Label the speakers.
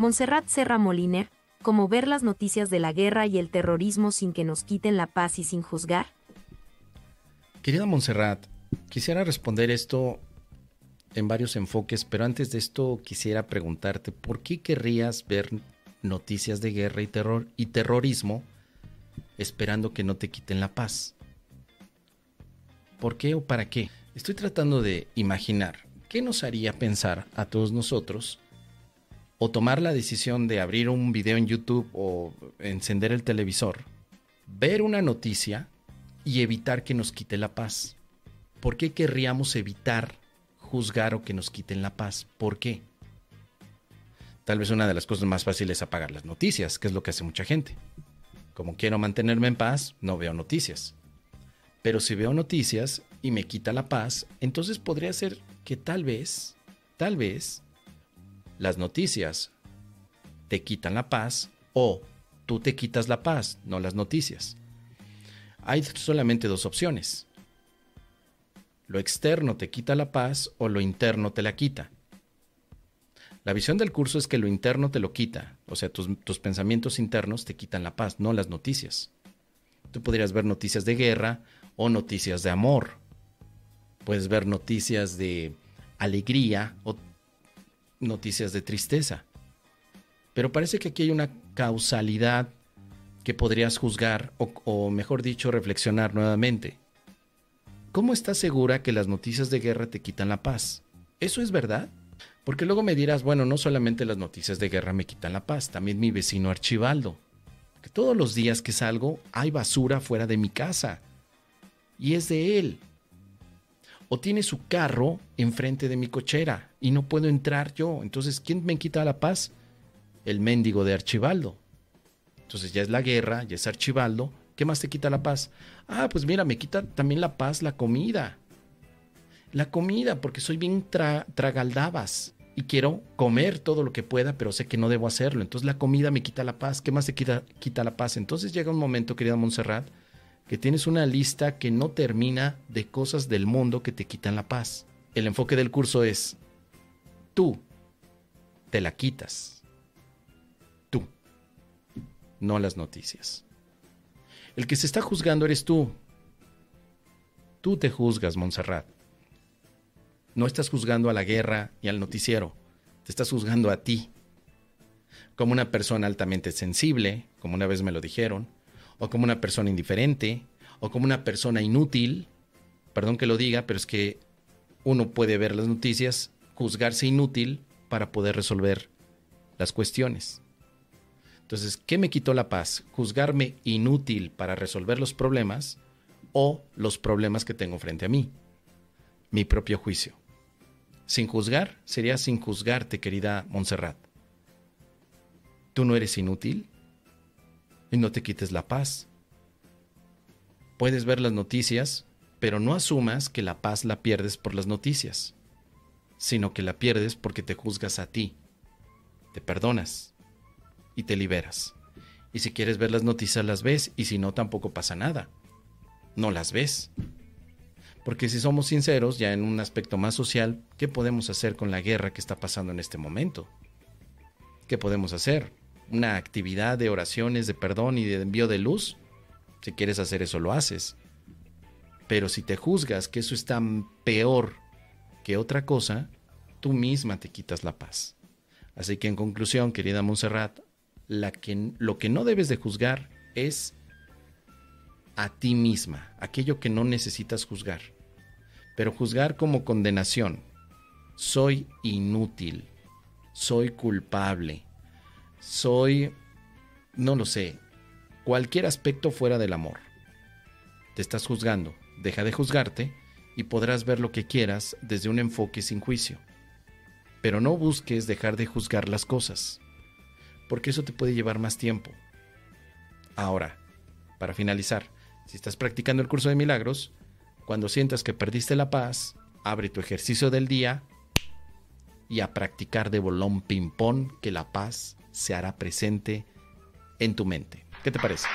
Speaker 1: Montserrat Serra Moliner, ¿cómo ver las noticias de la guerra y el terrorismo sin que nos quiten la paz y sin juzgar?
Speaker 2: Querida Montserrat, quisiera responder esto en varios enfoques, pero antes de esto quisiera preguntarte, ¿por qué querrías ver noticias de guerra y terror y terrorismo esperando que no te quiten la paz? ¿Por qué o para qué? Estoy tratando de imaginar qué nos haría pensar a todos nosotros o tomar la decisión de abrir un video en YouTube o encender el televisor, ver una noticia y evitar que nos quite la paz. ¿Por qué querríamos evitar juzgar o que nos quiten la paz? ¿Por qué? Tal vez una de las cosas más fáciles es apagar las noticias, que es lo que hace mucha gente. Como quiero mantenerme en paz, no veo noticias. Pero si veo noticias y me quita la paz, entonces podría ser que tal vez, tal vez, las noticias te quitan la paz o tú te quitas la paz, no las noticias. Hay solamente dos opciones. Lo externo te quita la paz o lo interno te la quita. La visión del curso es que lo interno te lo quita, o sea, tus, tus, pensamientos internos te quitan la paz, no las noticias. Tú podrías ver noticias de guerra o noticias de amor. Puedes ver noticias de alegría o noticias de tristeza. Pero parece que aquí hay una causalidad que podrías juzgar o, mejor dicho reflexionar nuevamente. ¿Cómo estás segura que las noticias de guerra te quitan la paz? ¿Eso es verdad? Porque luego me dirás, bueno, no solamente las noticias de guerra me quitan la paz, también mi vecino Archibaldo. Que todos los días que salgo hay basura fuera de mi casa. Y es de él. O tiene su carro enfrente de mi cochera y no puedo entrar yo. Entonces, ¿quién me quita la paz? El mendigo de Archibaldo. Entonces ya es la guerra, ya es Archibaldo. ¿Qué más te quita la paz? Ah, pues mira, me quita también la paz la comida. La comida, porque soy bien tra tragaldabas y quiero comer todo lo que pueda, pero sé que no debo hacerlo. Entonces la comida me quita la paz. ¿Qué más te quita, quita la paz? Entonces llega un momento, querida Montserrat, que tienes una lista que no termina de cosas del mundo que te quitan la paz. El enfoque del curso es, tú te la quitas. Tú, no las noticias. El que se está juzgando eres tú. Tú te juzgas, Montserrat. No estás juzgando a la guerra y al noticiero, te estás juzgando a ti. Como una persona altamente sensible, como una vez me lo dijeron, o como una persona indiferente, o como una persona inútil. Perdón que lo diga, pero es que uno puede ver las noticias, juzgarse inútil para poder resolver las cuestiones. Entonces, ¿qué me quitó la paz? ¿Juzgarme inútil para resolver los problemas o los problemas que tengo frente a mí? Mi propio juicio. Sin juzgar sería sin juzgarte, querida Montserrat. Tú no eres inútil y no te quites la paz. Puedes ver las noticias, pero no asumas que la paz la pierdes por las noticias, sino que la pierdes porque te juzgas a ti, te perdonas y te liberas. Y si quieres ver las noticias las ves y si no tampoco pasa nada. No las ves. Porque si somos sinceros, ya en un aspecto más social, ¿qué podemos hacer con la guerra que está pasando en este momento? ¿Qué podemos hacer? ¿Una actividad de oraciones, de perdón y de envío de luz? Si quieres hacer eso, lo haces. Pero si te juzgas que eso es tan peor que otra cosa, tú misma te quitas la paz. Así que en conclusión, querida Montserrat, la que, lo que no debes de juzgar es a ti misma, aquello que no necesitas juzgar. Pero juzgar como condenación. Soy inútil, soy culpable, soy, no lo sé, cualquier aspecto fuera del amor. Te estás juzgando, deja de juzgarte y podrás ver lo que quieras desde un enfoque sin juicio. Pero no busques dejar de juzgar las cosas, porque eso te puede llevar más tiempo. Ahora, para finalizar, si estás practicando el curso de milagros, cuando sientas que perdiste la paz, abre tu ejercicio del día y a practicar de bolón ping-pong que la paz se hará presente en tu mente. ¿Qué te parece?